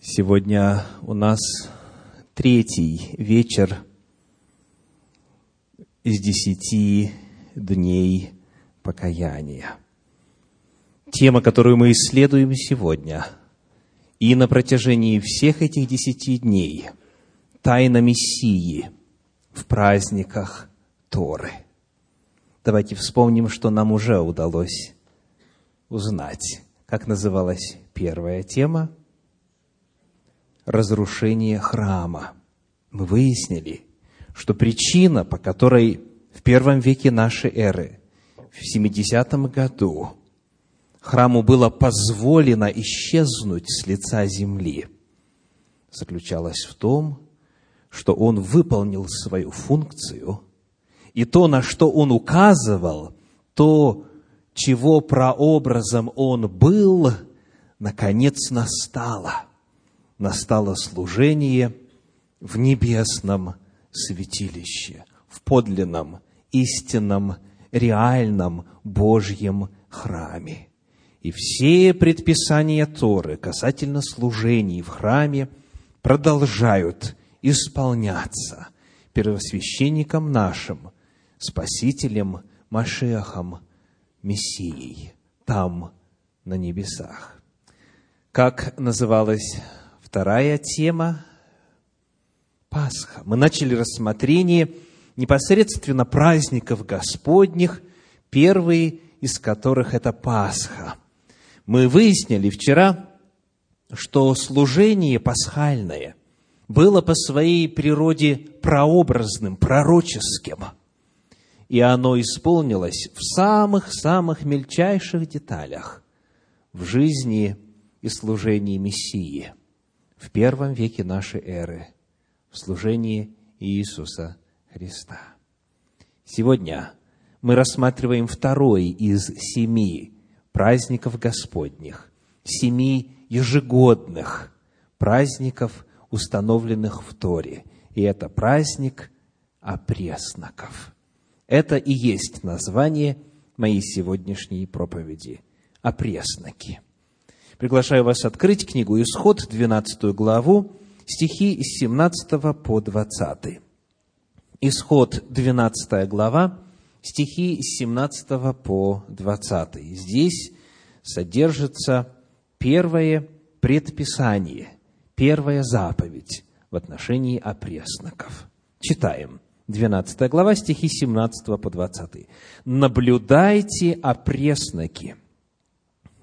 Сегодня у нас третий вечер из десяти дней покаяния. Тема, которую мы исследуем сегодня, и на протяжении всех этих десяти дней – тайна Мессии в праздниках Торы. Давайте вспомним, что нам уже удалось узнать. Как называлась первая тема – разрушение храма. Мы выяснили, что причина, по которой в первом веке нашей эры, в 70 году, храму было позволено исчезнуть с лица земли, заключалась в том, что он выполнил свою функцию, и то, на что он указывал, то, чего прообразом он был, наконец настало – настало служение в небесном святилище, в подлинном, истинном, реальном Божьем храме. И все предписания Торы касательно служений в храме продолжают исполняться первосвященником нашим, Спасителем Машехом, Мессией, там, на небесах. Как называлась Вторая тема – Пасха. Мы начали рассмотрение непосредственно праздников Господних, первый из которых – это Пасха. Мы выяснили вчера, что служение пасхальное было по своей природе прообразным, пророческим, и оно исполнилось в самых-самых мельчайших деталях в жизни и служении Мессии – в первом веке нашей эры в служении Иисуса Христа. Сегодня мы рассматриваем второй из семи праздников Господних, семи ежегодных праздников, установленных в Торе. И это праздник опресноков. Это и есть название моей сегодняшней проповеди – опресноки – Приглашаю вас открыть книгу «Исход», 12 главу, стихи с 17 по 20. Исход, 12 глава, стихи с 17 по 20. Здесь содержится первое предписание, первая заповедь в отношении опресноков. Читаем. 12 глава, стихи 17 по 20. «Наблюдайте опресноки,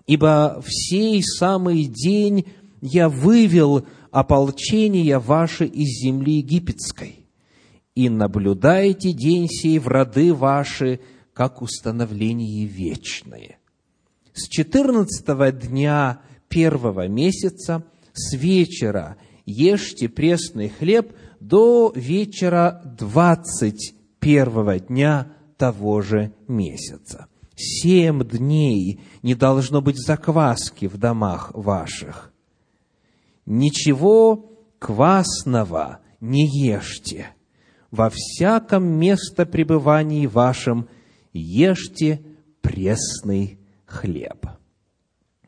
ибо в сей самый день я вывел ополчение ваше из земли египетской, и наблюдайте день сей в роды ваши, как установление вечное. С четырнадцатого дня первого месяца, с вечера ешьте пресный хлеб до вечера двадцать первого дня того же месяца семь дней не должно быть закваски в домах ваших. Ничего квасного не ешьте. Во всяком место пребывании вашем ешьте пресный хлеб.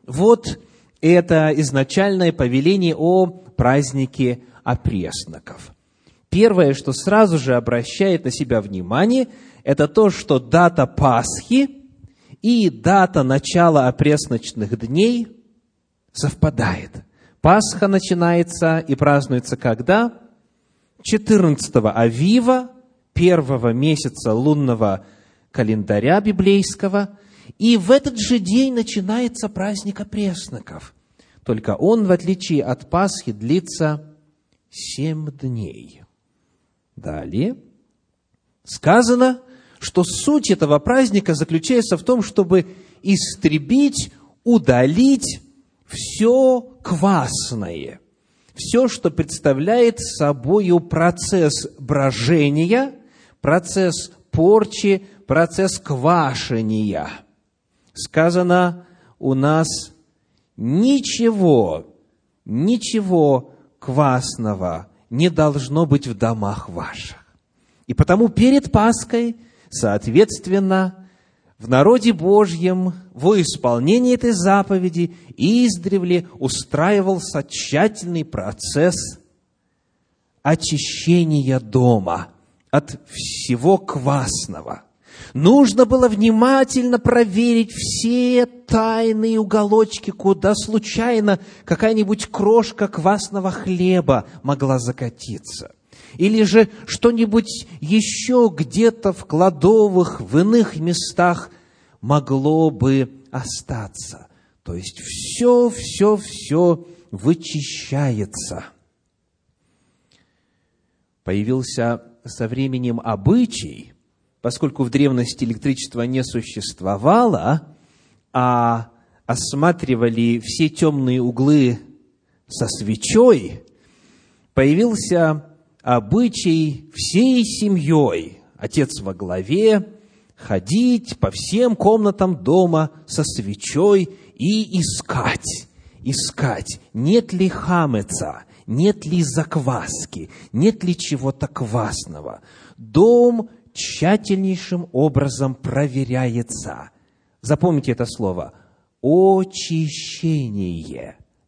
Вот это изначальное повеление о празднике опресноков. Первое, что сразу же обращает на себя внимание, это то, что дата Пасхи – и дата начала опресночных дней совпадает. Пасха начинается и празднуется когда? 14 Авива, первого месяца лунного календаря библейского, и в этот же день начинается праздник опресноков. Только он, в отличие от Пасхи, длится семь дней. Далее сказано, что суть этого праздника заключается в том, чтобы истребить, удалить все квасное, все, что представляет собою процесс брожения, процесс порчи, процесс квашения. Сказано у нас ничего, ничего квасного не должно быть в домах ваших. И потому перед Пасхой – Соответственно, в народе Божьем во исполнении этой заповеди издревле устраивался тщательный процесс очищения дома от всего квасного. Нужно было внимательно проверить все тайные уголочки, куда случайно какая-нибудь крошка квасного хлеба могла закатиться или же что-нибудь еще где-то в кладовых, в иных местах могло бы остаться. То есть все, все, все вычищается. Появился со временем обычай, поскольку в древности электричества не существовало, а осматривали все темные углы со свечой, появился обычай всей семьей, отец во главе, ходить по всем комнатам дома со свечой и искать, искать, нет ли хамеца, нет ли закваски, нет ли чего-то квасного. Дом тщательнейшим образом проверяется. Запомните это слово. Очищение.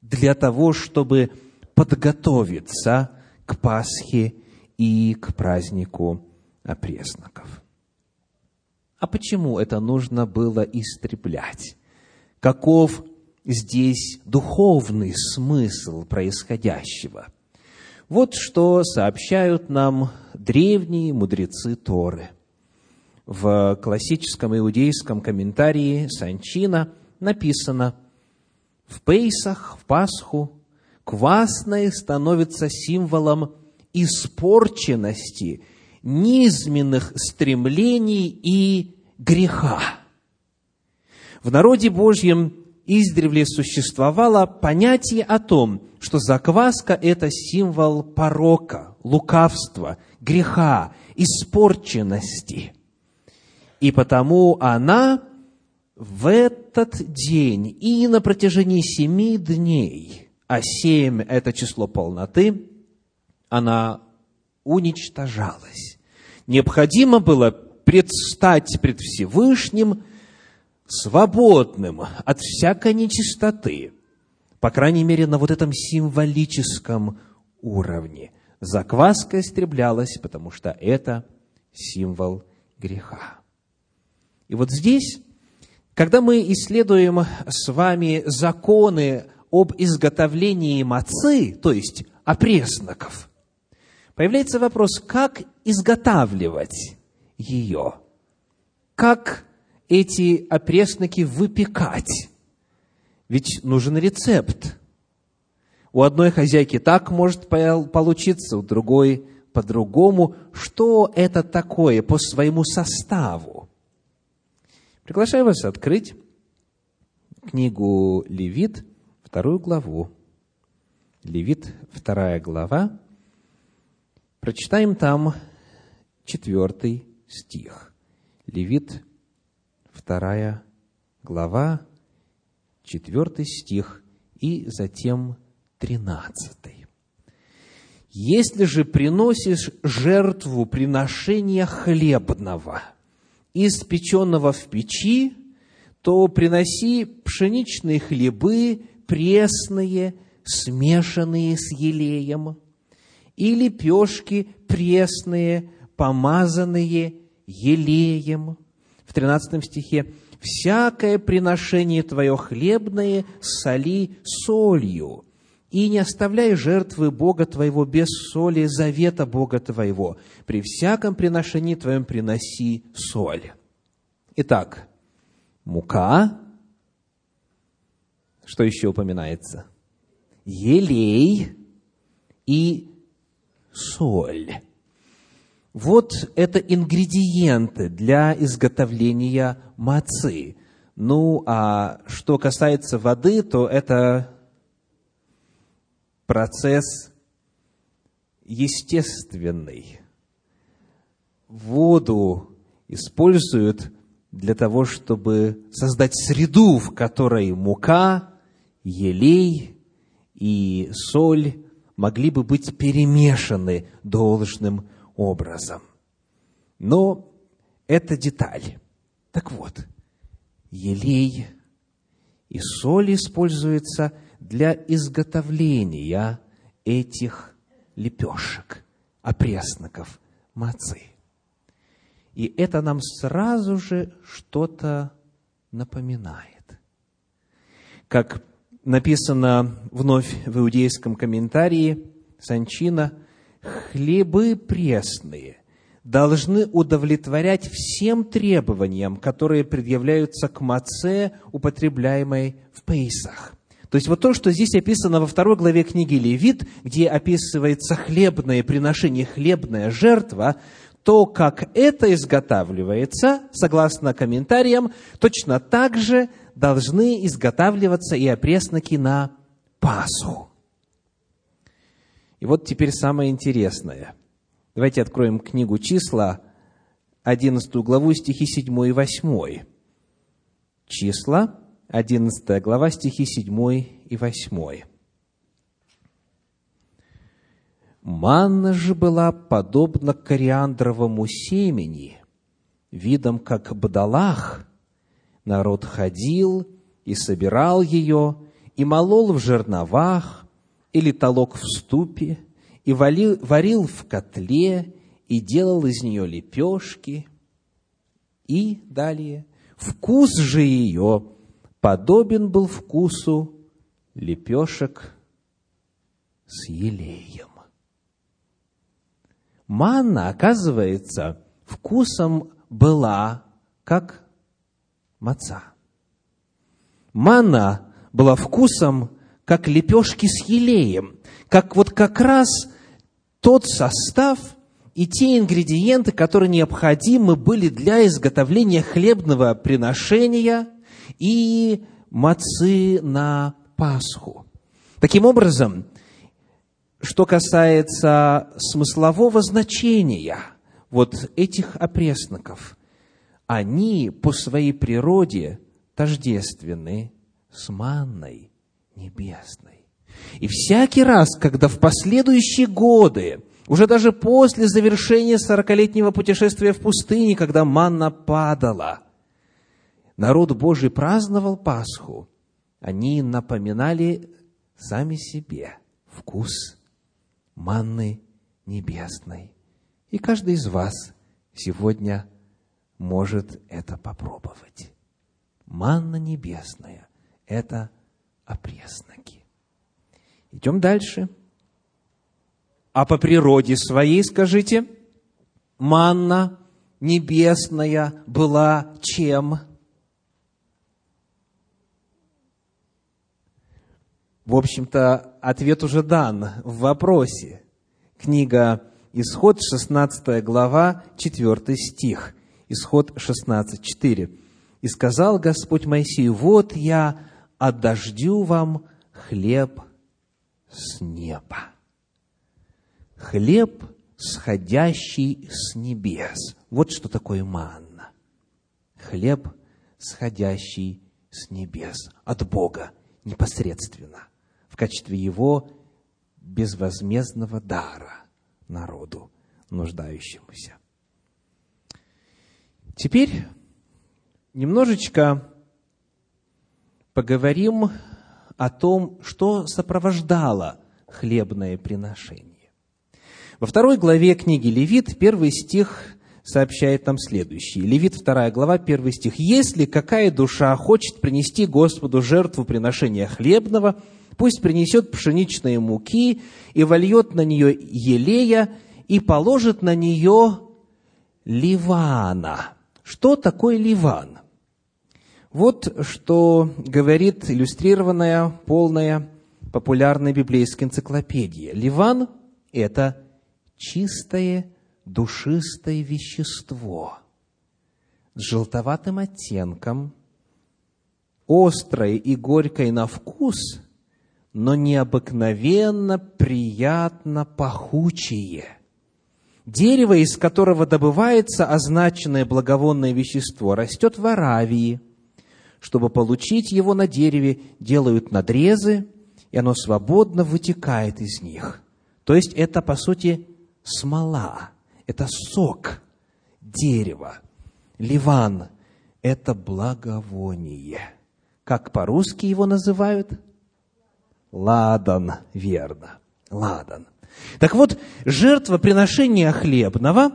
Для того, чтобы подготовиться к Пасхе и к празднику опресноков. А почему это нужно было истреблять? Каков здесь духовный смысл происходящего? Вот что сообщают нам древние мудрецы Торы. В классическом иудейском комментарии Санчина написано «В Пейсах, в Пасху, Квасное становится символом испорченности, низменных стремлений и греха. В народе Божьем издревле существовало понятие о том, что закваска – это символ порока, лукавства, греха, испорченности. И потому она в этот день и на протяжении семи дней а семь – это число полноты, она уничтожалась. Необходимо было предстать пред Всевышним свободным от всякой нечистоты, по крайней мере, на вот этом символическом уровне. Закваска истреблялась, потому что это символ греха. И вот здесь, когда мы исследуем с вами законы об изготовлении мацы, то есть опресноков, появляется вопрос, как изготавливать ее? Как эти опресноки выпекать? Ведь нужен рецепт. У одной хозяйки так может получиться, у другой по-другому. Что это такое по своему составу? Приглашаю вас открыть книгу Левит, вторую главу, Левит, вторая глава, прочитаем там четвертый стих. Левит, вторая глава, четвертый стих и затем тринадцатый. Если же приносишь жертву приношения хлебного, испеченного в печи, то приноси пшеничные хлебы пресные, смешанные с елеем, и лепешки пресные, помазанные елеем. В 13 стихе «Всякое приношение твое хлебное соли солью, и не оставляй жертвы Бога твоего без соли завета Бога твоего. При всяком приношении твоем приноси соль». Итак, мука, что еще упоминается? Елей и соль. Вот это ингредиенты для изготовления мацы. Ну, а что касается воды, то это процесс естественный. Воду используют для того, чтобы создать среду, в которой мука елей и соль могли бы быть перемешаны должным образом. Но это деталь. Так вот, елей, и соль используется для изготовления этих лепешек, опресноков, мацы. И это нам сразу же что-то напоминает. Как написано вновь в иудейском комментарии Санчина, хлебы пресные должны удовлетворять всем требованиям, которые предъявляются к маце, употребляемой в Пейсах. То есть вот то, что здесь описано во второй главе книги Левит, где описывается хлебное приношение, хлебная жертва, то, как это изготавливается, согласно комментариям, точно так же должны изготавливаться и опресноки на Пасху. И вот теперь самое интересное. Давайте откроем книгу числа, 11 главу, стихи 7 и 8. Числа, 11 глава, стихи 7 и 8. Манна же была подобна кориандровому семени, видом как бадалах. Народ ходил и собирал ее, и молол в жерновах, или толок в ступе, и варил, варил в котле, и делал из нее лепешки. И далее, вкус же ее подобен был вкусу лепешек с елеем манна, оказывается, вкусом была как маца. Манна была вкусом как лепешки с елеем, как вот как раз тот состав и те ингредиенты, которые необходимы были для изготовления хлебного приношения и мацы на Пасху. Таким образом, что касается смыслового значения вот этих опресноков, они по своей природе тождественны с манной небесной. И всякий раз, когда в последующие годы, уже даже после завершения сорокалетнего путешествия в пустыне, когда манна падала, народ Божий праздновал Пасху, они напоминали сами себе вкус манны небесной. И каждый из вас сегодня может это попробовать. Манна небесная – это опресноки. Идем дальше. А по природе своей, скажите, манна небесная была чем? В общем-то, ответ уже дан в вопросе. Книга Исход, 16 глава, 4 стих. Исход 16, 4. «И сказал Господь Моисею, вот я отдождю вам хлеб с неба». Хлеб, сходящий с небес. Вот что такое манна. Хлеб, сходящий с небес, от Бога непосредственно качестве его безвозмездного дара народу, нуждающемуся. Теперь немножечко поговорим о том, что сопровождало хлебное приношение. Во второй главе книги Левит, первый стих сообщает нам следующее. Левит, вторая глава, первый стих. «Если какая душа хочет принести Господу жертву приношения хлебного, пусть принесет пшеничные муки и вольет на нее елея и положит на нее ливана. Что такое ливан? Вот что говорит иллюстрированная, полная, популярная библейская энциклопедия. Ливан – это чистое, душистое вещество с желтоватым оттенком, острое и горькое на вкус, но необыкновенно приятно пахучее. Дерево, из которого добывается означенное благовонное вещество, растет в Аравии. Чтобы получить его на дереве, делают надрезы, и оно свободно вытекает из них. То есть это, по сути, смола, это сок дерева. Ливан – это благовоние. Как по-русски его называют? Ладан, верно. Ладан. Так вот, жертва приношения хлебного,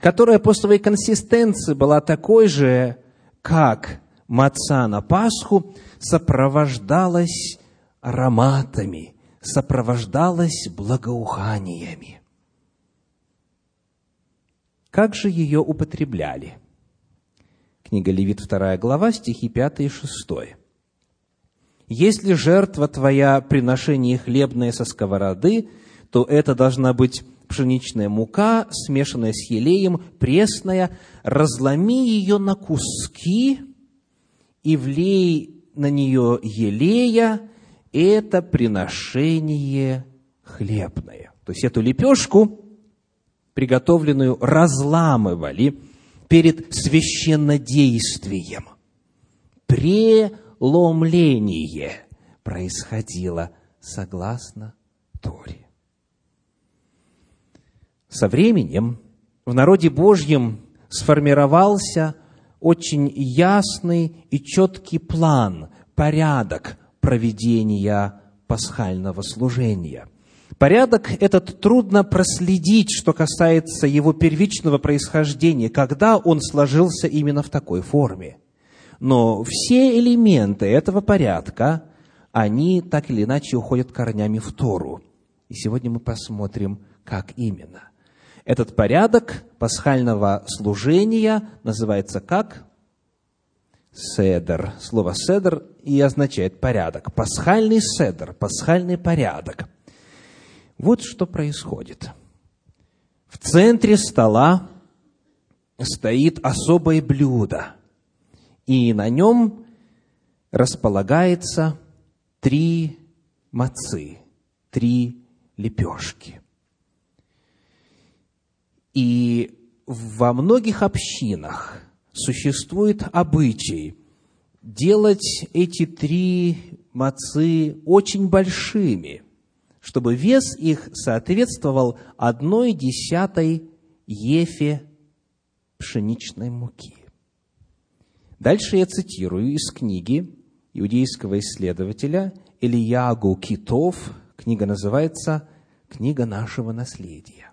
которая по своей консистенции была такой же, как маца на Пасху, сопровождалась ароматами, сопровождалась благоуханиями. Как же ее употребляли? Книга Левит, 2 глава, стихи 5 и 6. «Если жертва твоя приношение хлебное со сковороды, то это должна быть пшеничная мука, смешанная с елеем, пресная, разломи ее на куски и влей на нее елея, это приношение хлебное. То есть эту лепешку, приготовленную, разламывали перед священнодействием. Преломление происходило согласно Торе. Со временем в народе Божьем сформировался очень ясный и четкий план, порядок проведения пасхального служения. Порядок этот трудно проследить, что касается его первичного происхождения, когда он сложился именно в такой форме. Но все элементы этого порядка, они так или иначе уходят корнями в Тору. И сегодня мы посмотрим, как именно. Этот порядок пасхального служения называется как? Седер. Слово седер и означает порядок. Пасхальный седер, пасхальный порядок. Вот что происходит. В центре стола стоит особое блюдо, и на нем располагается три мацы, три лепешки. И во многих общинах существует обычай делать эти три мацы очень большими, чтобы вес их соответствовал одной десятой ефе пшеничной муки. Дальше я цитирую из книги иудейского исследователя Ильягу Китов. Книга называется «Книга нашего наследия».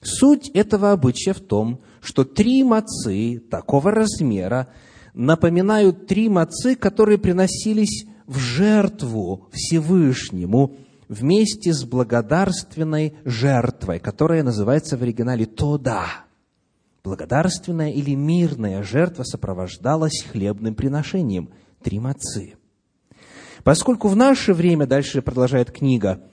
Суть этого обычая в том, что три мацы такого размера напоминают три мацы, которые приносились в жертву Всевышнему вместе с благодарственной жертвой, которая называется в оригинале «тода». Благодарственная или мирная жертва сопровождалась хлебным приношением – три мацы. Поскольку в наше время, дальше продолжает книга,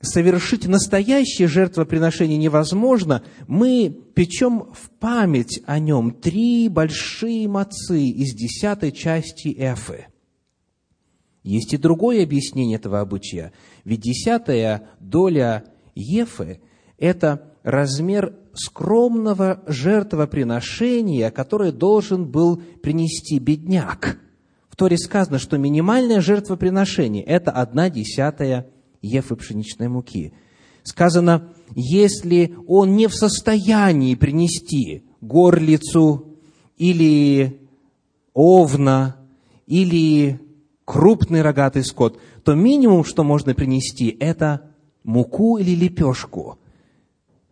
совершить настоящее жертвоприношение невозможно, мы печем в память о нем три большие мацы из десятой части эфы. Есть и другое объяснение этого обычая. Ведь десятая доля ефы – это размер скромного жертвоприношения, которое должен был принести бедняк. В Торе сказано, что минимальное жертвоприношение – это одна десятая ефы пшеничной муки. Сказано, если он не в состоянии принести горлицу или овна, или крупный рогатый скот, то минимум, что можно принести, это муку или лепешку,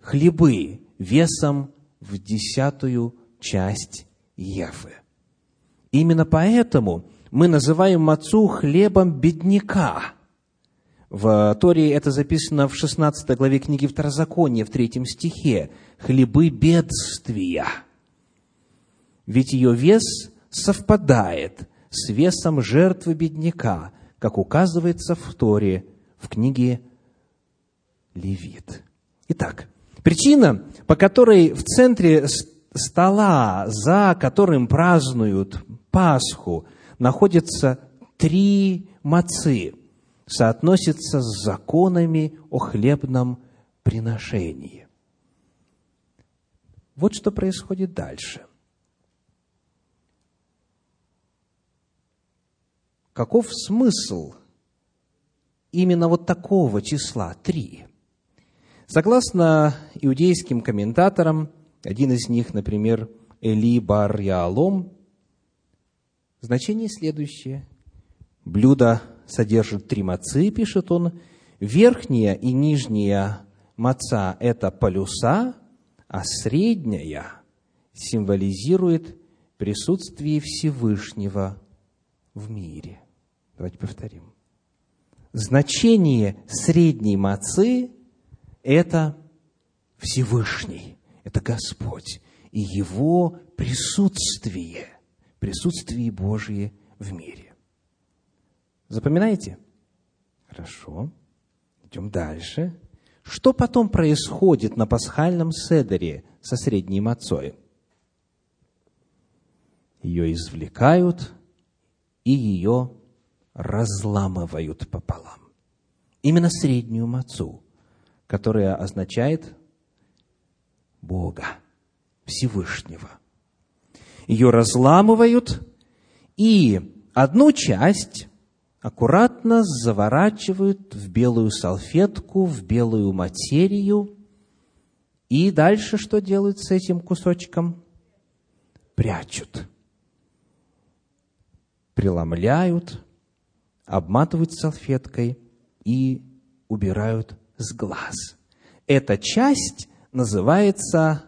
хлебы весом в десятую часть ефы. Именно поэтому мы называем мацу хлебом бедняка – в Торе это записано в 16 главе книги Второзакония, в третьем стихе. «Хлебы бедствия». Ведь ее вес совпадает с весом жертвы бедняка, как указывается в Торе, в книге Левит. Итак, причина, по которой в центре стола, за которым празднуют Пасху, находятся три мацы – соотносится с законами о хлебном приношении. Вот что происходит дальше. Каков смысл именно вот такого числа три? Согласно иудейским комментаторам, один из них, например, Эли бар Яалом, Значение следующее. Блюдо содержит три мацы, пишет он. Верхняя и нижняя маца – это полюса, а средняя символизирует присутствие Всевышнего в мире. Давайте повторим. Значение средней мацы – это Всевышний, это Господь и Его присутствие, присутствие Божие в мире. Запоминаете? Хорошо. Идем дальше. Что потом происходит на пасхальном седере со средней мацой? Ее извлекают и ее разламывают пополам. Именно среднюю мацу, которая означает Бога, Всевышнего. Ее разламывают, и одну часть аккуратно заворачивают в белую салфетку, в белую материю, и дальше что делают с этим кусочком? Прячут. Преломляют, обматывают салфеткой и убирают с глаз. Эта часть называется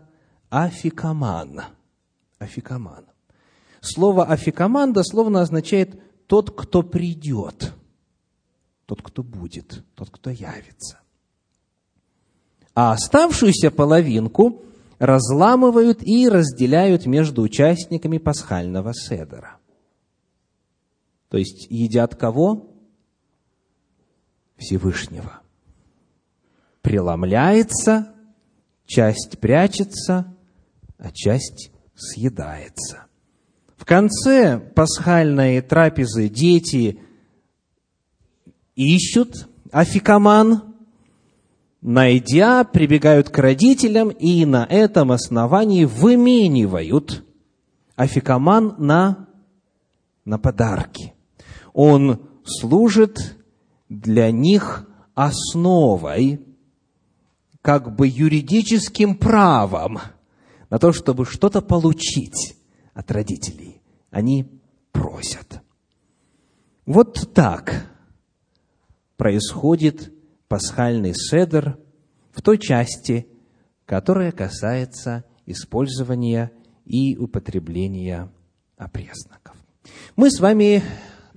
афикаман. Афикаман. Слово афикаман дословно означает тот, кто придет, тот, кто будет, тот, кто явится. А оставшуюся половинку разламывают и разделяют между участниками пасхального седера. То есть едят кого? Всевышнего. Преломляется часть прячется, а часть съедается. В конце пасхальной трапезы дети ищут афикаман, найдя, прибегают к родителям и на этом основании выменивают афикаман на, на подарки. Он служит для них основой как бы юридическим правом на то, чтобы что-то получить от родителей. Они просят. Вот так происходит пасхальный седр в той части, которая касается использования и употребления опресноков. Мы с вами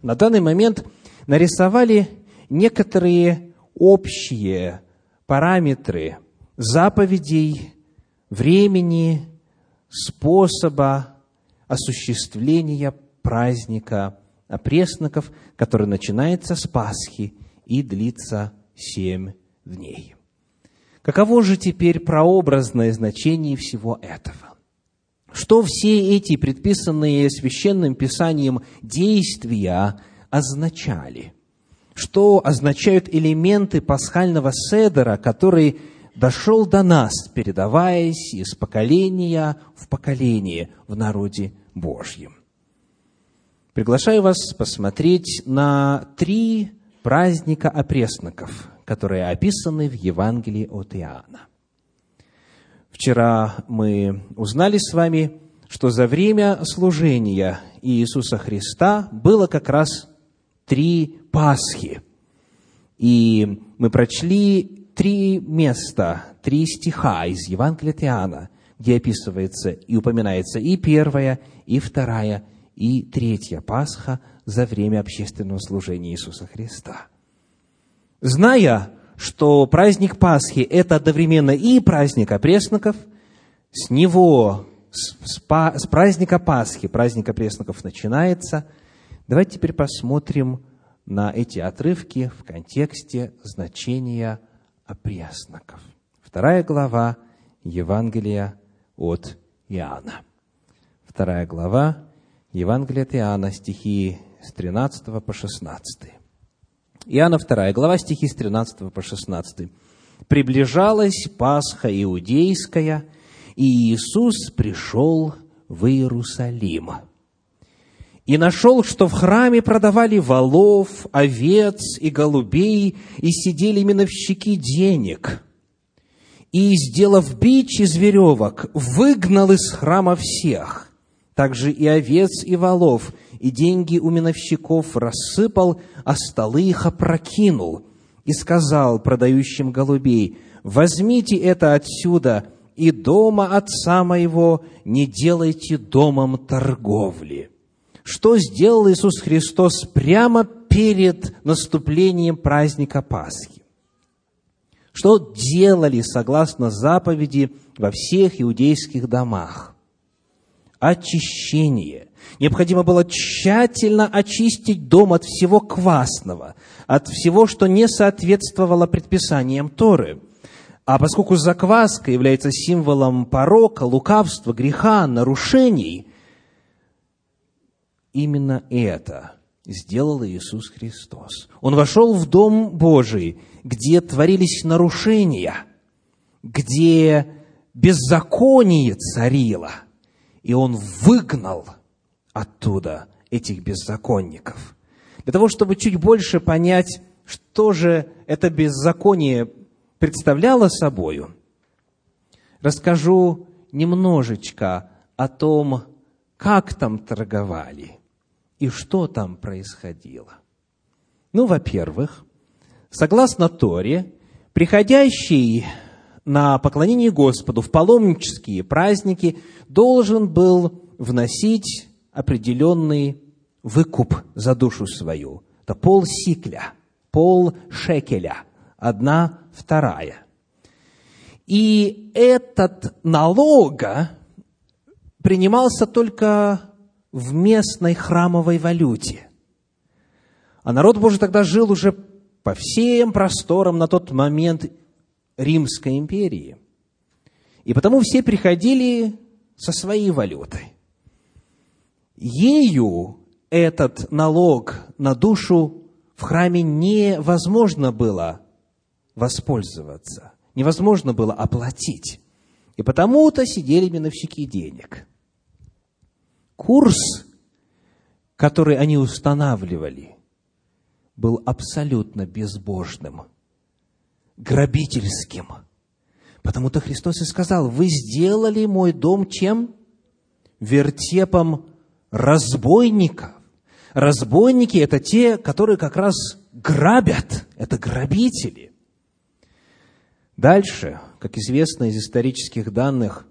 на данный момент нарисовали некоторые общие параметры заповедей, времени, способа осуществления праздника опресноков, который начинается с Пасхи и длится семь дней. Каково же теперь прообразное значение всего этого? Что все эти предписанные священным писанием действия означали? что означают элементы пасхального седера, который дошел до нас, передаваясь из поколения в поколение в народе Божьем. Приглашаю вас посмотреть на три праздника опресноков, которые описаны в Евангелии от Иоанна. Вчера мы узнали с вами, что за время служения Иисуса Христа было как раз три Пасхи. И мы прочли три места, три стиха из Евангелия Иоанна, где описывается и упоминается и первая, и вторая, и третья Пасха за время общественного служения Иисуса Христа. Зная, что праздник Пасхи – это одновременно и праздник опресноков, с него, с, с праздника Пасхи, праздник опресноков начинается, давайте теперь посмотрим на эти отрывки в контексте значения опресноков. Вторая глава Евангелия от Иоанна. Вторая глава Евангелия от Иоанна, стихи с 13 по 16. Иоанна вторая глава, стихи с 13 по 16. «Приближалась Пасха Иудейская, и Иисус пришел в Иерусалим» и нашел, что в храме продавали волов, овец и голубей, и сидели миновщики денег. И, сделав бич из веревок, выгнал из храма всех, также и овец и волов, и деньги у миновщиков рассыпал, а столы их опрокинул, и сказал продающим голубей, «Возьмите это отсюда, и дома отца моего не делайте домом торговли». Что сделал Иисус Христос прямо перед наступлением праздника Пасхи? Что делали согласно заповеди во всех иудейских домах? Очищение. Необходимо было тщательно очистить дом от всего квасного, от всего, что не соответствовало предписаниям Торы. А поскольку закваска является символом порока, лукавства, греха, нарушений, именно это сделал Иисус Христос. Он вошел в Дом Божий, где творились нарушения, где беззаконие царило, и Он выгнал оттуда этих беззаконников. Для того, чтобы чуть больше понять, что же это беззаконие представляло собою, расскажу немножечко о том, как там торговали и что там происходило. Ну, во-первых, согласно Торе, приходящий на поклонение Господу в паломнические праздники должен был вносить определенный выкуп за душу свою. Это пол сикля, пол шекеля, одна вторая. И этот налога принимался только в местной храмовой валюте. А народ Божий тогда жил уже по всем просторам на тот момент Римской империи. И потому все приходили со своей валютой. Ею этот налог на душу в храме невозможно было воспользоваться, невозможно было оплатить. И потому-то сидели миновщики денег. Курс, который они устанавливали, был абсолютно безбожным, грабительским. Потому-то Христос и сказал, вы сделали мой дом чем? Вертепом разбойников. Разбойники – это те, которые как раз грабят, это грабители. Дальше, как известно из исторических данных,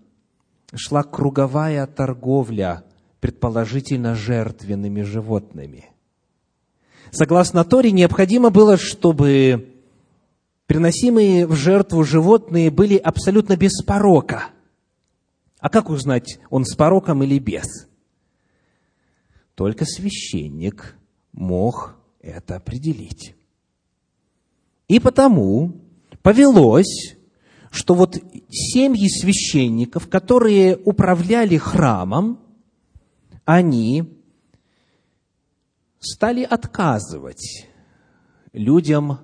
шла круговая торговля, предположительно жертвенными животными. Согласно Торе, необходимо было, чтобы приносимые в жертву животные были абсолютно без порока. А как узнать, он с пороком или без? Только священник мог это определить. И потому повелось, что вот семьи священников, которые управляли храмом, они стали отказывать людям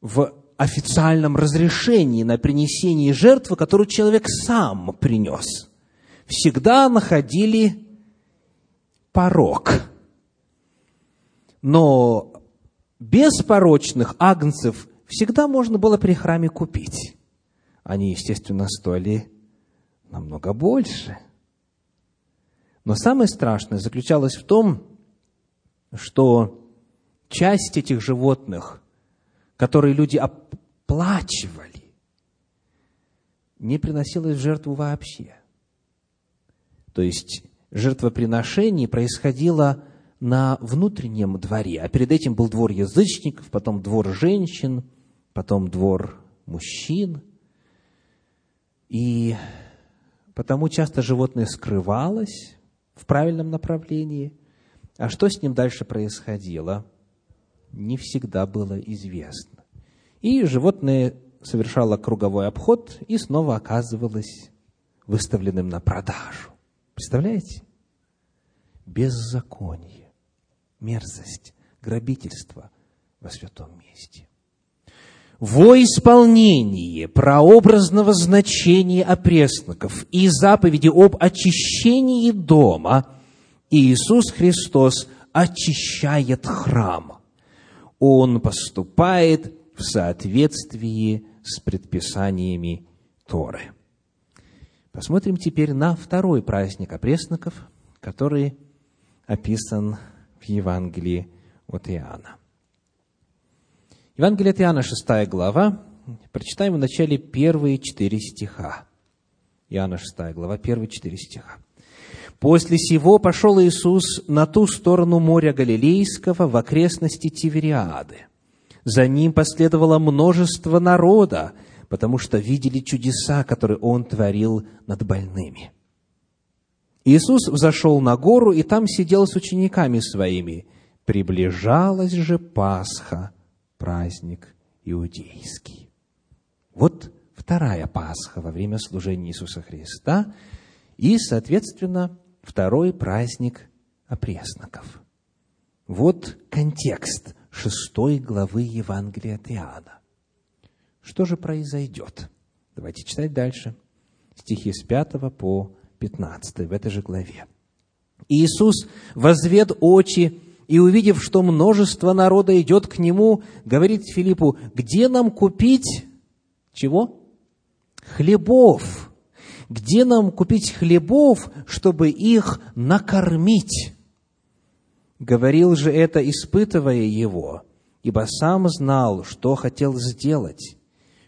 в официальном разрешении на принесение жертвы, которую человек сам принес. Всегда находили порог. Но беспорочных агнцев всегда можно было при храме купить. Они, естественно, стоили намного больше. Но самое страшное заключалось в том, что часть этих животных, которые люди оплачивали, не приносилась в жертву вообще. То есть жертвоприношение происходило на внутреннем дворе, а перед этим был двор язычников, потом двор женщин, потом двор мужчин. И потому часто животное скрывалось в правильном направлении, а что с ним дальше происходило, не всегда было известно. И животное совершало круговой обход и снова оказывалось выставленным на продажу. Представляете? Беззаконие, мерзость, грабительство во святом месте. Во исполнение прообразного значения опресноков и заповеди об очищении дома Иисус Христос очищает храм. Он поступает в соответствии с предписаниями Торы. Посмотрим теперь на второй праздник опресноков, который описан в Евангелии от Иоанна. Евангелие от Иоанна, 6 глава. Прочитаем в начале первые четыре стиха. Иоанна 6 глава, первые четыре стиха. «После сего пошел Иисус на ту сторону моря Галилейского в окрестности Тивериады. За ним последовало множество народа, потому что видели чудеса, которые Он творил над больными. Иисус взошел на гору и там сидел с учениками своими. Приближалась же Пасха, праздник иудейский. Вот вторая Пасха во время служения Иисуса Христа и, соответственно, второй праздник опресноков. Вот контекст шестой главы Евангелия от Иоанна. Что же произойдет? Давайте читать дальше. Стихи с 5 по 15 в этой же главе. Иисус возвед очи и, увидев, что множество народа идет к Нему, говорит Филиппу, где нам купить чего? Хлебов. Где нам купить хлебов, чтобы их накормить? Говорил же это, испытывая его, ибо сам знал, что хотел сделать.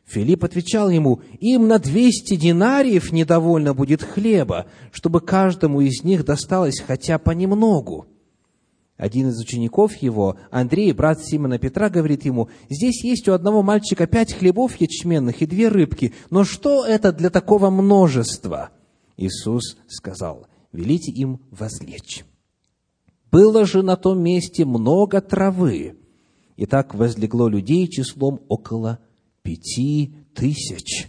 Филипп отвечал ему, им на двести динариев недовольно будет хлеба, чтобы каждому из них досталось хотя понемногу. Один из учеников его, Андрей, брат Симона Петра, говорит ему, здесь есть у одного мальчика пять хлебов ячменных и две рыбки, но что это для такого множества? Иисус сказал, велите им возлечь. Было же на том месте много травы, и так возлегло людей числом около пяти тысяч.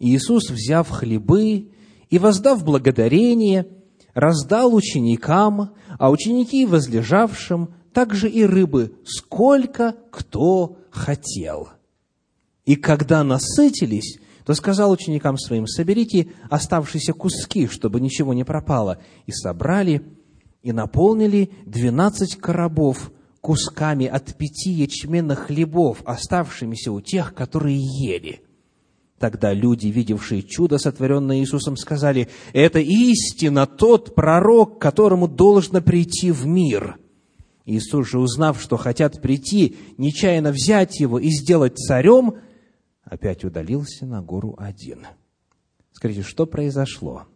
Иисус, взяв хлебы и воздав благодарение, раздал ученикам, а ученики возлежавшим также и рыбы, сколько кто хотел. И когда насытились, то сказал ученикам своим, соберите оставшиеся куски, чтобы ничего не пропало. И собрали, и наполнили двенадцать коробов кусками от пяти ячменных хлебов, оставшимися у тех, которые ели. Тогда люди, видевшие чудо, сотворенное Иисусом, сказали, это истина тот пророк, которому должно прийти в мир. Иисус же, узнав, что хотят прийти, нечаянно взять его и сделать царем, опять удалился на гору один. Скажите, что произошло?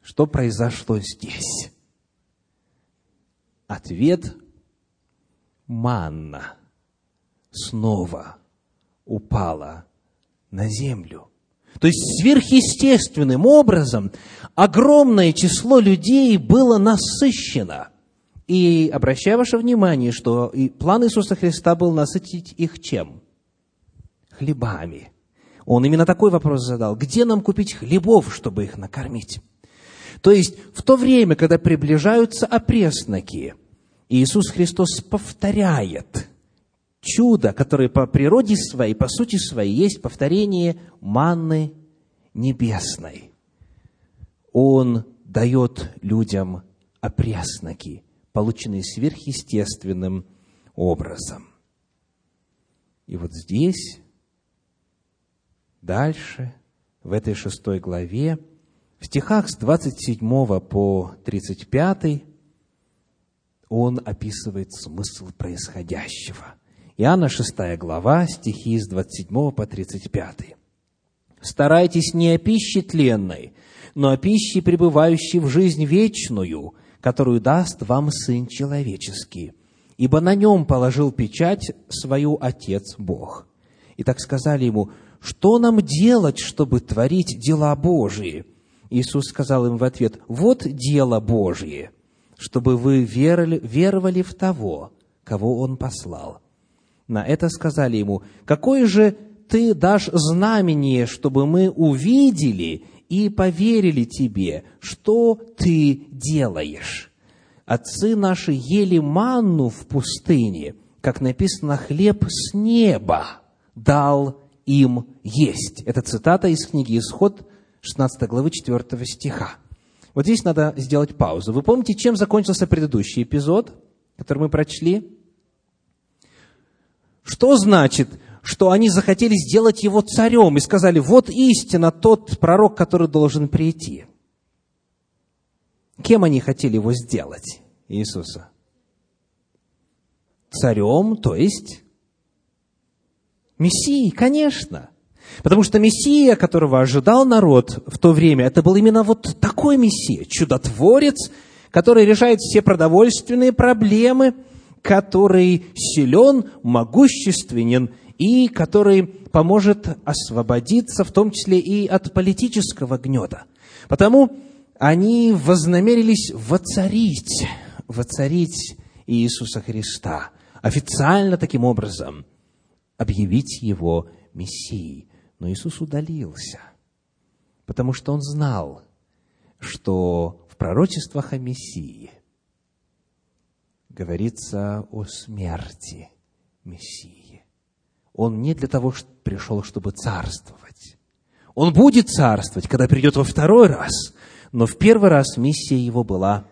Что произошло здесь? Ответ – манна снова упала на землю. То есть сверхъестественным образом огромное число людей было насыщено. И обращаю ваше внимание, что и план Иисуса Христа был насытить их чем? Хлебами. Он именно такой вопрос задал. Где нам купить хлебов, чтобы их накормить? То есть, в то время, когда приближаются опресноки, Иисус Христос повторяет чудо, которое по природе своей, по сути своей, есть повторение манны небесной. Он дает людям опресноки, полученные сверхъестественным образом. И вот здесь, дальше, в этой шестой главе, в стихах с 27 по 35 он описывает смысл происходящего. Иоанна 6 глава, стихи с 27 по 35. «Старайтесь не о пище тленной, но о пище, пребывающей в жизнь вечную, которую даст вам Сын Человеческий, ибо на нем положил печать свою Отец Бог». И так сказали ему, что нам делать, чтобы творить дела Божии? Иисус сказал им в ответ, вот дело Божье, чтобы вы веровали, веровали в того, кого Он послал. На это сказали ему, какое же ты дашь знамение, чтобы мы увидели и поверили тебе, что ты делаешь? Отцы наши ели манну в пустыне, как написано, хлеб с неба дал им есть. Это цитата из книги «Исход», 16 главы 4 стиха. Вот здесь надо сделать паузу. Вы помните, чем закончился предыдущий эпизод, который мы прочли? Что значит, что они захотели сделать его царем и сказали, вот истина, тот пророк, который должен прийти. Кем они хотели его сделать, Иисуса? Царем, то есть Мессией, конечно. Потому что Мессия, которого ожидал народ в то время, это был именно вот такой Мессия, чудотворец, который решает все продовольственные проблемы, который силен, могущественен и который поможет освободиться, в том числе и от политического гнета. Потому они вознамерились воцарить, воцарить Иисуса Христа, официально таким образом объявить Его Мессией. Но Иисус удалился, потому что Он знал, что в пророчествах о Мессии говорится о смерти Мессии. Он не для того что пришел, чтобы царствовать. Он будет царствовать, когда придет во второй раз, но в первый раз миссия его была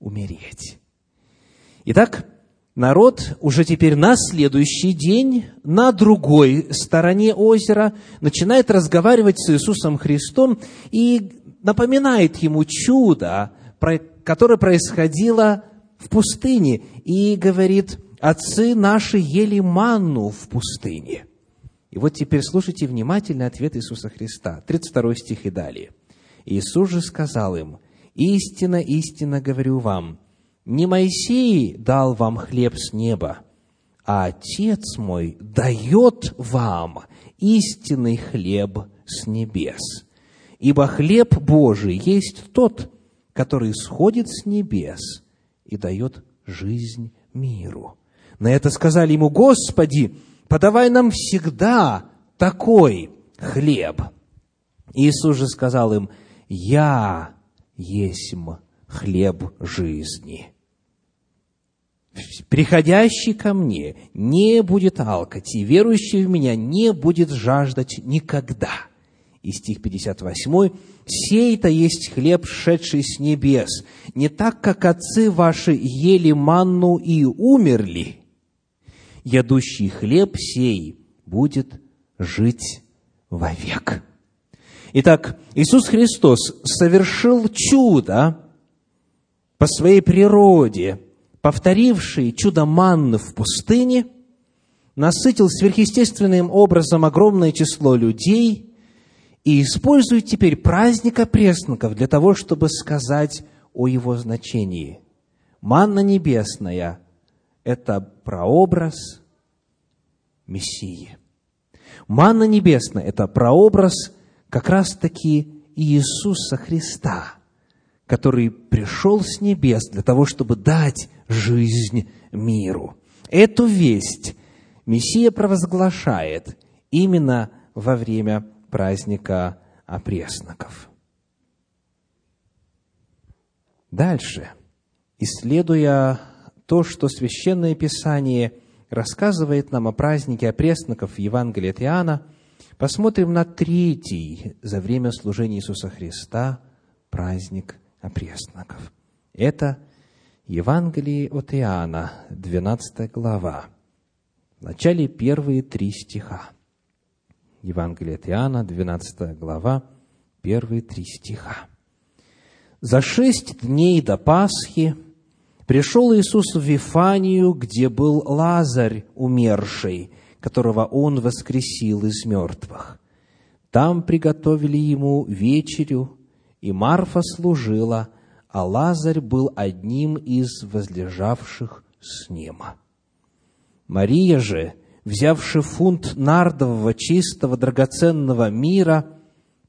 умереть. Итак, народ уже теперь на следующий день на другой стороне озера начинает разговаривать с Иисусом Христом и напоминает ему чудо, которое происходило в пустыне, и говорит, отцы наши ели манну в пустыне. И вот теперь слушайте внимательно ответ Иисуса Христа, 32 стих и далее. Иисус же сказал им, «Истинно, истинно говорю вам, не Моисей дал вам хлеб с неба, а Отец мой дает вам истинный хлеб с небес. Ибо хлеб Божий есть тот, который сходит с небес и дает жизнь миру. На это сказали ему, Господи, подавай нам всегда такой хлеб. Иисус же сказал им, Я есмь хлеб жизни. Приходящий ко мне не будет алкать, и верующий в меня не будет жаждать никогда. И стих 58. «Сей-то есть хлеб, шедший с небес, не так, как отцы ваши ели манну и умерли. Ядущий хлеб сей будет жить вовек». Итак, Иисус Христос совершил чудо по своей природе, повторивший чудо манны в пустыне, насытил сверхъестественным образом огромное число людей и использует теперь праздник опресноков для того, чтобы сказать о его значении. Манна небесная – это прообраз Мессии. Манна небесная – это прообраз как раз-таки Иисуса Христа, который пришел с небес для того, чтобы дать жизнь миру. Эту весть Мессия провозглашает именно во время праздника опресноков. Дальше, исследуя то, что Священное Писание рассказывает нам о празднике опресноков в Евангелии от Иоанна, посмотрим на третий за время служения Иисуса Христа праздник опресноков. Это Евангелие от Иоанна, 12 глава, в начале первые три стиха. Евангелие от Иоанна, 12 глава, первые три стиха. «За шесть дней до Пасхи пришел Иисус в Вифанию, где был Лазарь умерший, которого Он воскресил из мертвых. Там приготовили ему вечерю, и Марфа служила, а Лазарь был одним из возлежавших с ним. Мария же, взявши фунт нардового чистого драгоценного мира,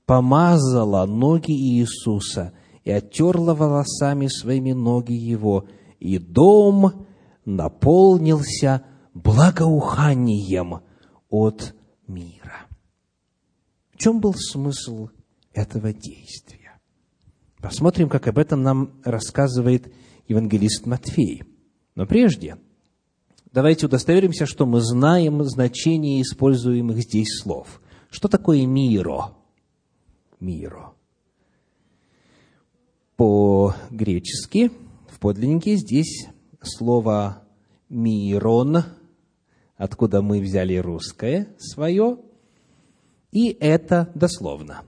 помазала ноги Иисуса и оттерла волосами своими ноги его, и дом наполнился благоуханием от мира. В чем был смысл этого действия? Посмотрим, как об этом нам рассказывает евангелист Матфей. Но прежде, давайте удостоверимся, что мы знаем значение используемых здесь слов. Что такое миро? Миро. По-гречески, в подлиннике, здесь слово «мирон», откуда мы взяли русское свое, и это дословно.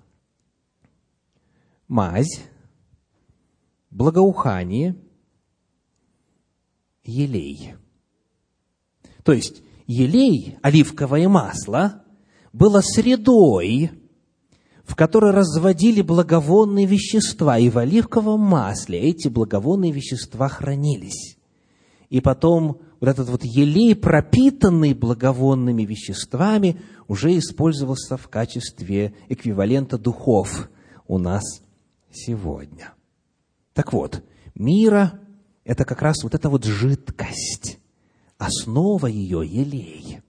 Мазь, благоухание, елей. То есть, елей, оливковое масло, было средой, в которой разводили благовонные вещества, и в оливковом масле эти благовонные вещества хранились. И потом вот этот вот елей, пропитанный благовонными веществами, уже использовался в качестве эквивалента духов у нас сегодня. Так вот, мира – это как раз вот эта вот жидкость, основа ее – елей.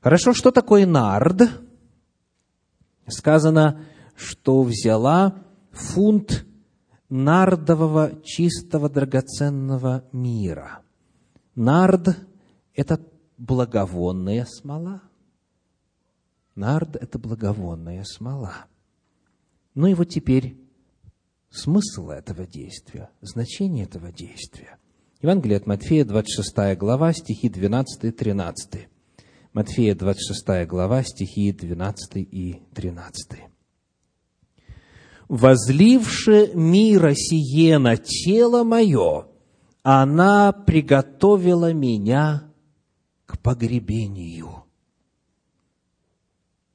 Хорошо, что такое нард – сказано, что взяла фунт нардового чистого драгоценного мира. Нард – это благовонная смола. Нард – это благовонная смола. Ну и вот теперь смысл этого действия, значение этого действия. Евангелие от Матфея, 26 глава, стихи 12 и 13. Матфея, 26 глава, стихи 12 и 13. «Возливши мира сие на тело мое, она приготовила меня к погребению».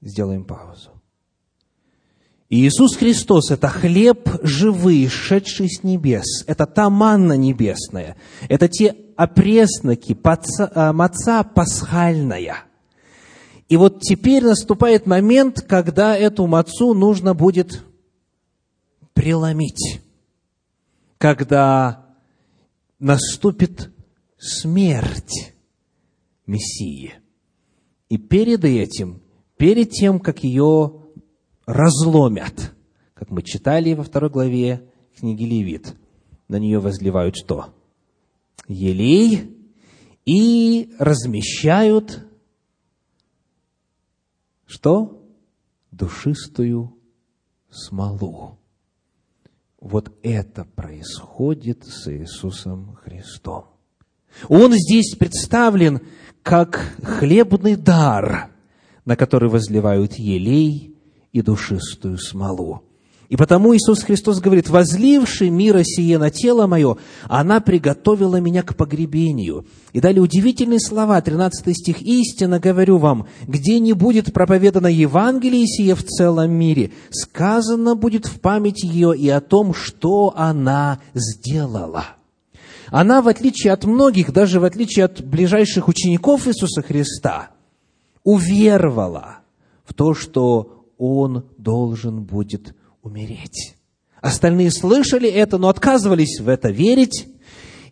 Сделаем паузу. Иисус Христос – это хлеб живый, шедший с небес. Это та манна небесная. Это те опресноки, а, маца пасхальная – и вот теперь наступает момент, когда эту мацу нужно будет преломить, когда наступит смерть Мессии. И перед этим, перед тем, как ее разломят, как мы читали во второй главе книги Левит, на нее возливают что? Елей и размещают что? Душистую смолу. Вот это происходит с Иисусом Христом. Он здесь представлен как хлебный дар, на который возливают елей и душистую смолу. И потому Иисус Христос говорит, возливший мира сие на тело мое, она приготовила меня к погребению. И далее удивительные слова, 13 стих, «Истинно говорю вам, где не будет проповедано Евангелие сие в целом мире, сказано будет в память ее и о том, что она сделала». Она, в отличие от многих, даже в отличие от ближайших учеников Иисуса Христа, уверовала в то, что Он должен будет умереть. Остальные слышали это, но отказывались в это верить,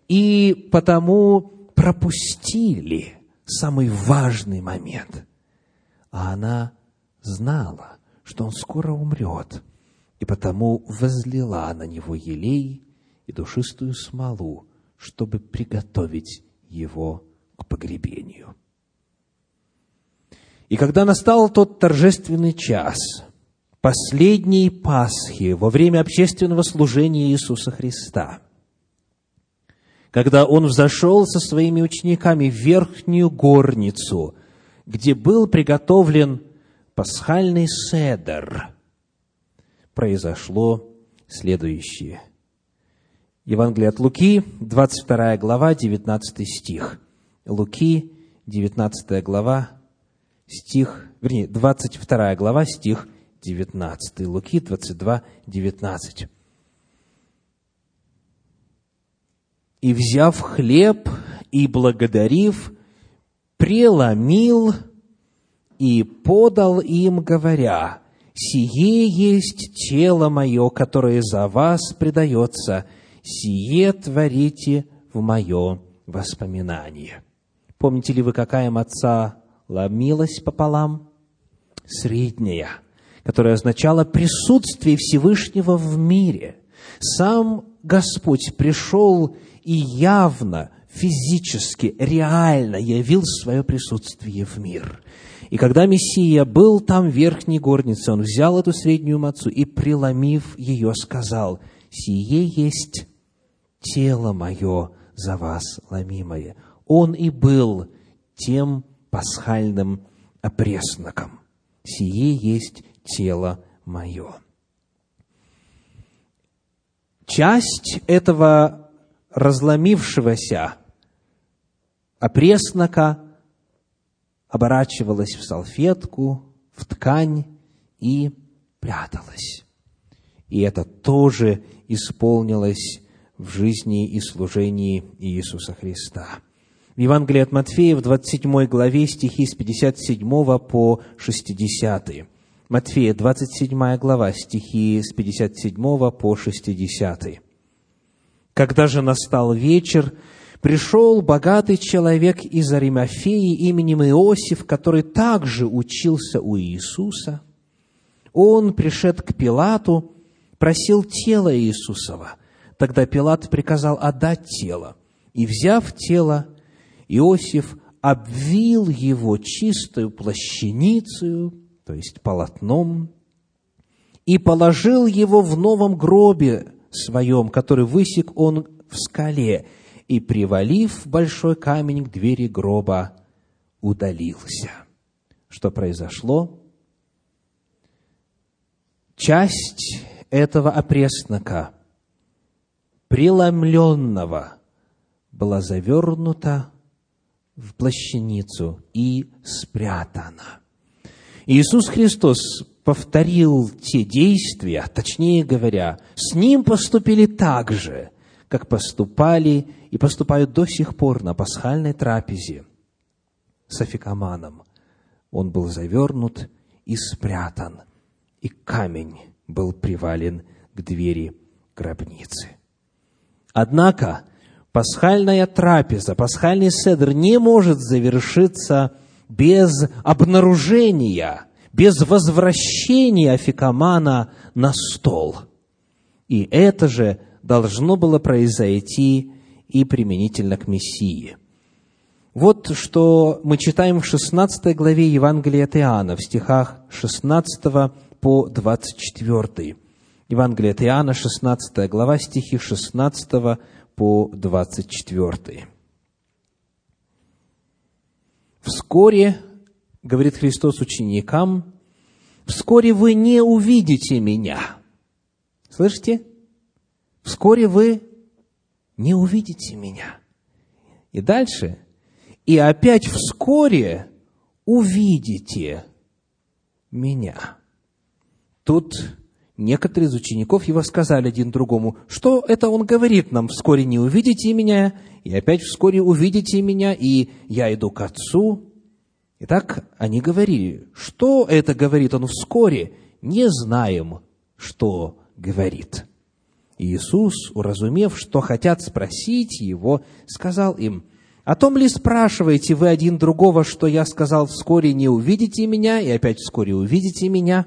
и потому пропустили самый важный момент. А она знала, что он скоро умрет, и потому возлила на него елей и душистую смолу, чтобы приготовить его к погребению. И когда настал тот торжественный час – последней Пасхи, во время общественного служения Иисуса Христа, когда Он взошел со своими учениками в верхнюю горницу, где был приготовлен пасхальный седер, произошло следующее. Евангелие от Луки, 22 глава, 19 стих. Луки, 19 глава, стих, вернее, 22 глава, стих 19. Луки 22, 19. «И, взяв хлеб и благодарив, преломил и подал им, говоря, «Сие есть тело мое, которое за вас предается, сие творите в мое воспоминание». Помните ли вы, какая маца ломилась пополам? Средняя – которое означало присутствие Всевышнего в мире. Сам Господь пришел и явно, физически, реально явил свое присутствие в мир. И когда Мессия был там в верхней горнице, он взял эту среднюю мацу и, преломив ее, сказал, «Сие есть тело мое за вас ломимое». Он и был тем пасхальным опресноком. Сие есть тело мое. Часть этого разломившегося опреснока оборачивалась в салфетку, в ткань и пряталась. И это тоже исполнилось в жизни и служении Иисуса Христа. В Евангелии от Матфея в 27 главе стихи с 57 по 60. Матфея, 27 глава, стихи с 57 по 60. «Когда же настал вечер, пришел богатый человек из Аримафеи именем Иосиф, который также учился у Иисуса. Он, пришед к Пилату, просил тело Иисусова. Тогда Пилат приказал отдать тело. И, взяв тело, Иосиф обвил его чистую плащаницей, то есть полотном, и положил его в новом гробе своем, который высек он в скале, и, привалив большой камень к двери гроба, удалился. Что произошло? Часть этого опреснока, преломленного, была завернута в плащаницу и спрятана. Иисус Христос повторил те действия, точнее говоря, с Ним поступили так же, как поступали и поступают до сих пор на пасхальной трапезе с афикаманом. Он был завернут и спрятан, и камень был привален к двери гробницы. Однако пасхальная трапеза, пасхальный седр не может завершиться без обнаружения, без возвращения афикамана на стол. И это же должно было произойти и применительно к Мессии. Вот что мы читаем в 16 главе Евангелия от Иоанна, в стихах 16 по 24. Евангелие от Иоанна, 16 глава, стихи 16 по 24. «Вскоре, — говорит Христос ученикам, — вскоре вы не увидите Меня». Слышите? Вскоре вы не увидите Меня. И дальше. И опять вскоре увидите Меня. Тут некоторые из учеников его сказали один другому, что это он говорит нам, вскоре не увидите меня, и опять вскоре увидите меня, и я иду к Отцу. Итак, они говорили, что это говорит он вскоре, не знаем, что говорит. Иисус, уразумев, что хотят спросить его, сказал им, «О том ли спрашиваете вы один другого, что я сказал, вскоре не увидите меня, и опять вскоре увидите меня?»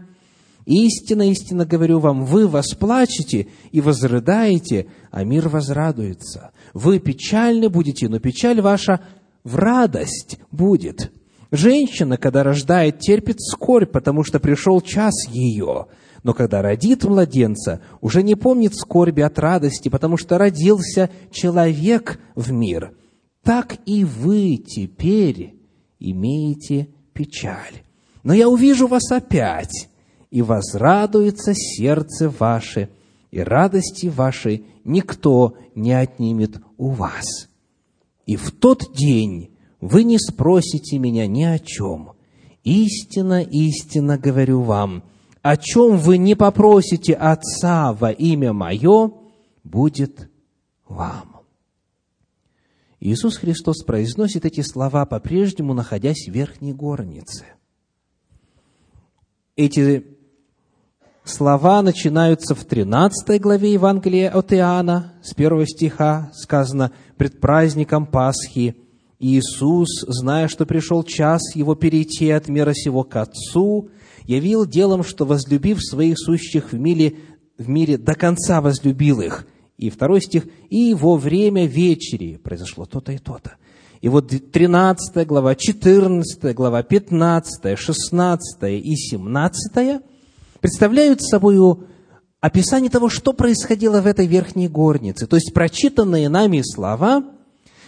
Истинно, истинно говорю вам, вы восплачете и возрыдаете, а мир возрадуется. Вы печальны будете, но печаль ваша в радость будет. Женщина, когда рождает, терпит скорбь, потому что пришел час ее. Но когда родит младенца, уже не помнит скорби от радости, потому что родился человек в мир. Так и вы теперь имеете печаль. Но я увижу вас опять, и возрадуется сердце ваше, и радости вашей никто не отнимет у вас. И в тот день вы не спросите меня ни о чем. Истинно, истинно говорю вам, о чем вы не попросите Отца во имя Мое, будет вам. Иисус Христос произносит эти слова, по-прежнему находясь в верхней горнице. Эти слова начинаются в 13 главе Евангелия от Иоанна, с первого стиха сказано «Пред праздником Пасхи Иисус, зная, что пришел час Его перейти от мира сего к Отцу, явил делом, что, возлюбив своих сущих в мире, в мире до конца возлюбил их». И второй стих «И во время вечери произошло то-то и то-то». И вот 13 глава, 14 глава, 15, 16 и 17 представляют собой описание того, что происходило в этой верхней горнице. То есть прочитанные нами слова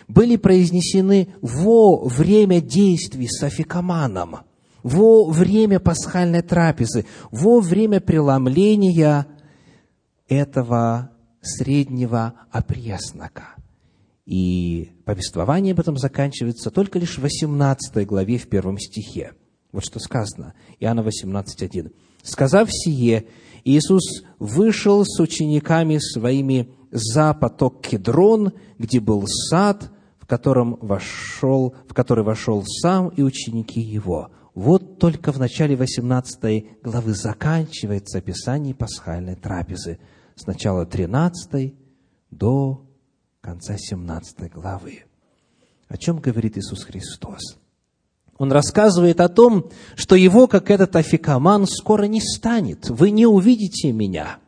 были произнесены во время действий с афикаманом, во время пасхальной трапезы, во время преломления этого среднего опреснока. И повествование об этом заканчивается только лишь в 18 главе в первом стихе. Вот что сказано, Иоанна 18.1. «Сказав сие, Иисус вышел с учениками своими за поток Кедрон, где был сад, в, котором вошел, в который вошел сам и ученики его». Вот только в начале 18 главы заканчивается описание пасхальной трапезы. С начала 13 до конца 17 главы. О чем говорит Иисус Христос? Он рассказывает о том, что его, как этот афикаман, скоро не станет. Вы не увидите меня.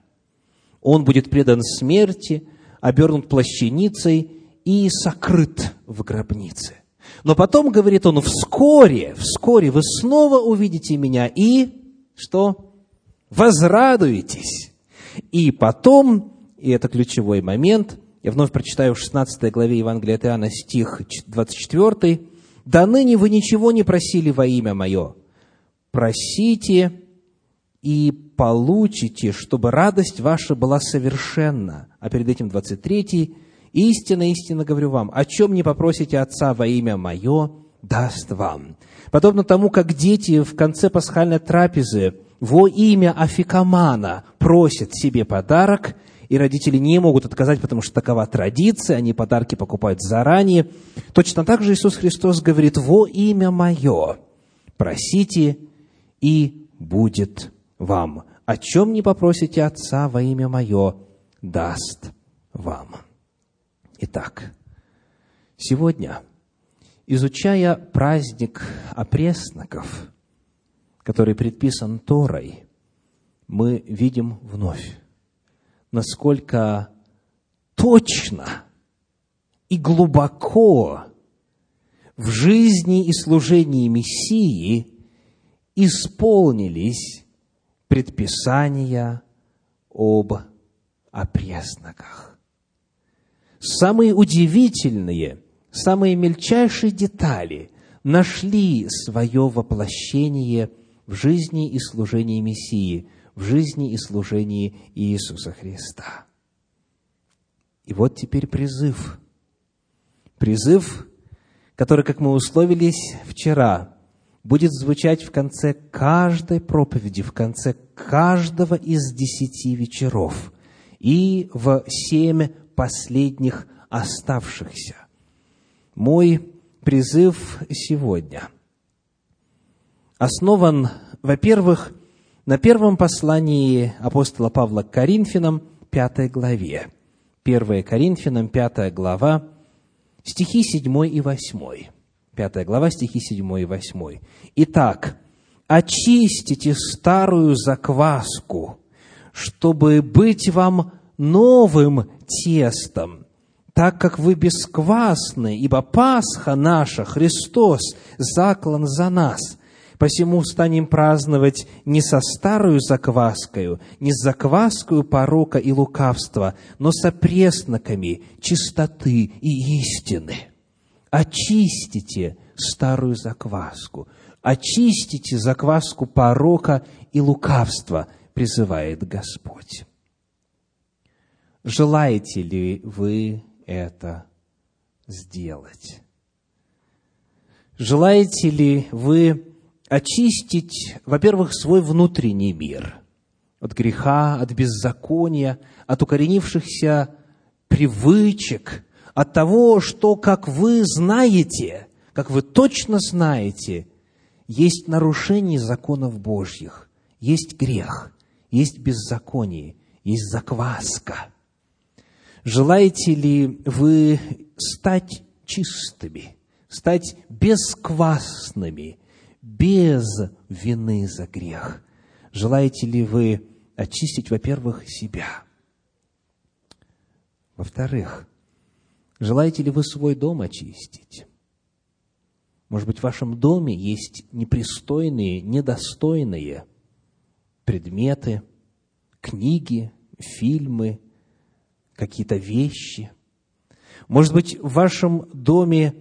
Он будет предан смерти, обернут плащаницей и сокрыт в гробнице. Но потом, говорит он, вскоре, вскоре вы снова увидите меня и, что? Возрадуетесь. И потом, и это ключевой момент, я вновь прочитаю в 16 главе Евангелия от Иоанна стих 24, «До ныне вы ничего не просили во имя Мое. Просите и получите, чтобы радость ваша была совершенна». А перед этим 23 Истинно, истинно говорю вам, о чем не попросите Отца во имя Мое, даст вам. Подобно тому, как дети в конце пасхальной трапезы во имя Афикамана просят себе подарок, и родители не могут отказать, потому что такова традиция, они подарки покупают заранее. Точно так же Иисус Христос говорит, во имя Мое просите, и будет вам. О чем не попросите Отца во имя Мое, даст вам. Итак, сегодня, изучая праздник опресноков, который предписан Торой, мы видим вновь, насколько точно и глубоко в жизни и служении Мессии исполнились предписания об опресноках. Самые удивительные, самые мельчайшие детали нашли свое воплощение в жизни и служении Мессии, в жизни и служении Иисуса Христа. И вот теперь призыв. Призыв, который, как мы условились вчера, будет звучать в конце каждой проповеди, в конце каждого из десяти вечеров и в семь последних оставшихся. Мой призыв сегодня основан, во-первых, на первом послании апостола Павла к Коринфянам, пятой главе. 1 Коринфянам, пятая глава, стихи 7 и 8. Пятая глава, стихи 7 и 8. Итак, очистите старую закваску, чтобы быть вам новым тестом, так как вы бесквасны, ибо Пасха наша, Христос, заклан за нас. Посему станем праздновать не со старую закваскою, не с закваскою порока и лукавства, но со пресноками чистоты и истины. Очистите старую закваску, очистите закваску порока и лукавства, призывает Господь. Желаете ли вы это сделать? Желаете ли вы очистить, во-первых, свой внутренний мир от греха, от беззакония, от укоренившихся привычек, от того, что, как вы знаете, как вы точно знаете, есть нарушение законов Божьих, есть грех, есть беззаконие, есть закваска – Желаете ли вы стать чистыми, стать бесквасными, без вины за грех? Желаете ли вы очистить, во-первых, себя? Во-вторых, желаете ли вы свой дом очистить? Может быть, в вашем доме есть непристойные, недостойные предметы, книги, фильмы, какие-то вещи. Может быть, в вашем доме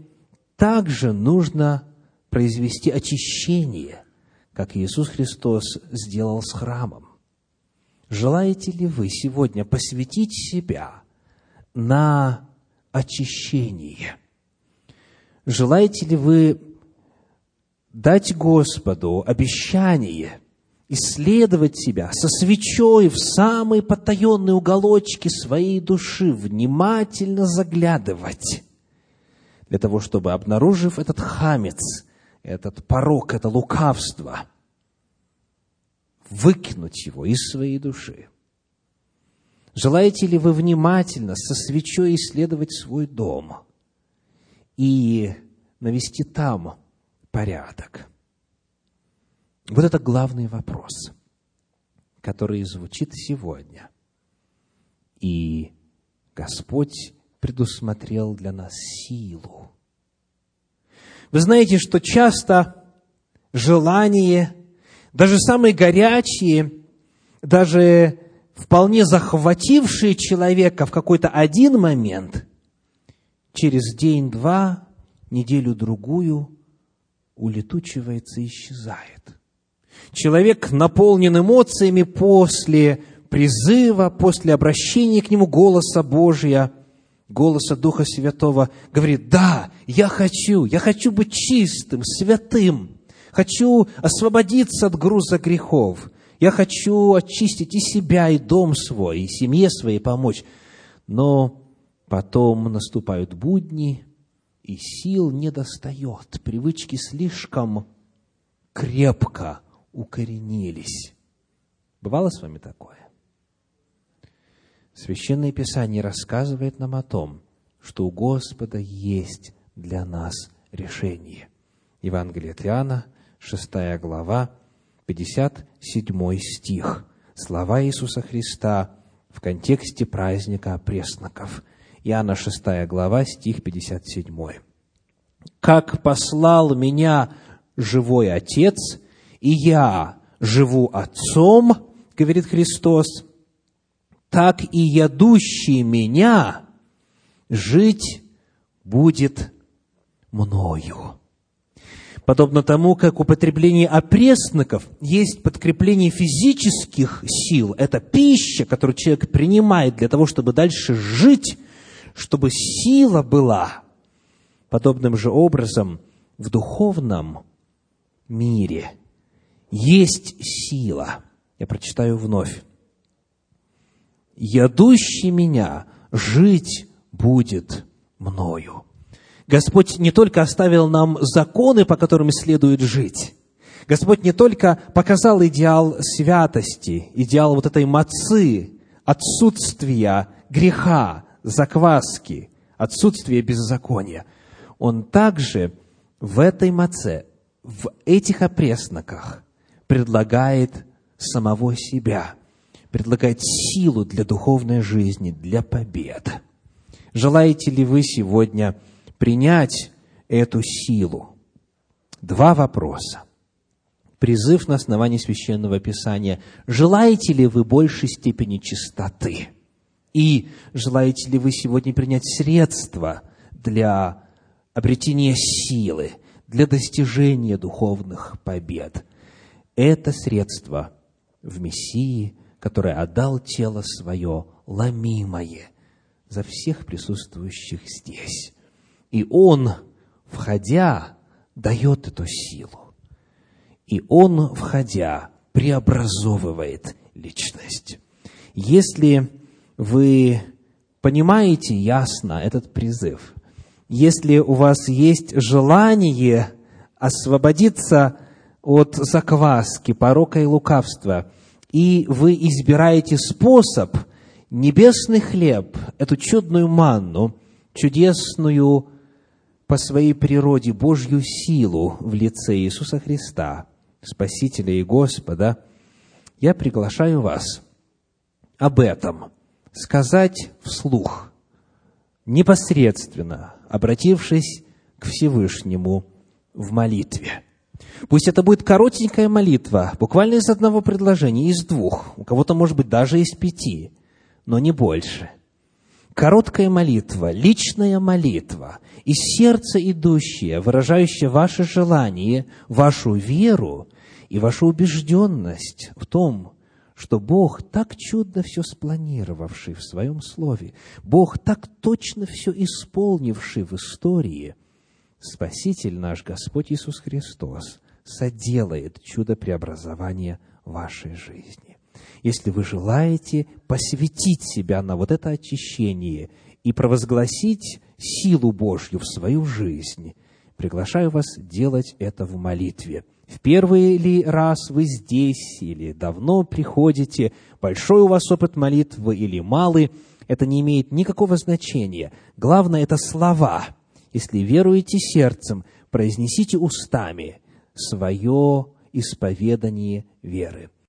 также нужно произвести очищение, как Иисус Христос сделал с храмом. желаете ли вы сегодня посвятить себя на очищение? Желаете ли вы дать Господу обещание исследовать себя со свечой в самые потаенные уголочки своей души, внимательно заглядывать, для того, чтобы, обнаружив этот хамец, этот порог, это лукавство, выкинуть его из своей души. Желаете ли вы внимательно со свечой исследовать свой дом и навести там порядок? Вот это главный вопрос, который звучит сегодня. И Господь предусмотрел для нас силу. Вы знаете, что часто желание, даже самые горячие, даже вполне захватившие человека в какой-то один момент, через день-два, неделю-другую улетучивается и исчезает. Человек наполнен эмоциями после призыва, после обращения к нему голоса Божия, голоса Духа Святого, говорит, да, я хочу, я хочу быть чистым, святым, хочу освободиться от груза грехов, я хочу очистить и себя, и дом свой, и семье своей помочь. Но потом наступают будни, и сил не достает, привычки слишком крепко укоренились. Бывало с вами такое? Священное Писание рассказывает нам о том, что у Господа есть для нас решение. Евангелие от Иоанна, 6 глава, 57 стих. Слова Иисуса Христа в контексте праздника пресноков. Иоанна 6 глава, стих 57. «Как послал меня живой Отец, и я живу Отцом, говорит Христос, так и ядущий меня жить будет мною. Подобно тому, как употребление опресноков есть подкрепление физических сил, это пища, которую человек принимает для того, чтобы дальше жить, чтобы сила была. Подобным же образом в духовном мире – есть сила. Я прочитаю вновь. «Ядущий меня жить будет мною». Господь не только оставил нам законы, по которым следует жить, Господь не только показал идеал святости, идеал вот этой мацы, отсутствия греха, закваски, отсутствия беззакония. Он также в этой маце, в этих опресноках предлагает самого себя, предлагает силу для духовной жизни, для побед. Желаете ли вы сегодня принять эту силу? Два вопроса. Призыв на основании Священного Писания. Желаете ли вы большей степени чистоты? И желаете ли вы сегодня принять средства для обретения силы, для достижения духовных побед? это средство в Мессии, который отдал тело свое ломимое за всех присутствующих здесь. И Он, входя, дает эту силу. И Он, входя, преобразовывает личность. Если вы понимаете ясно этот призыв, если у вас есть желание освободиться от закваски, порока и лукавства, и вы избираете способ небесный хлеб, эту чудную манну, чудесную по своей природе Божью силу в лице Иисуса Христа, Спасителя и Господа, я приглашаю вас об этом сказать вслух, непосредственно обратившись к Всевышнему в молитве. Пусть это будет коротенькая молитва, буквально из одного предложения, из двух, у кого-то, может быть, даже из пяти, но не больше. Короткая молитва, личная молитва, из сердца идущая, выражающая ваше желание, вашу веру и вашу убежденность в том, что Бог, так чудно все спланировавший в Своем Слове, Бог, так точно все исполнивший в истории, Спаситель наш Господь Иисус Христос соделает чудо преобразования вашей жизни. Если вы желаете посвятить себя на вот это очищение и провозгласить силу Божью в свою жизнь, приглашаю вас делать это в молитве – в первый ли раз вы здесь или давно приходите, большой у вас опыт молитвы или малый, это не имеет никакого значения. Главное – это слова. Если веруете сердцем, произнесите устами свое исповедание веры.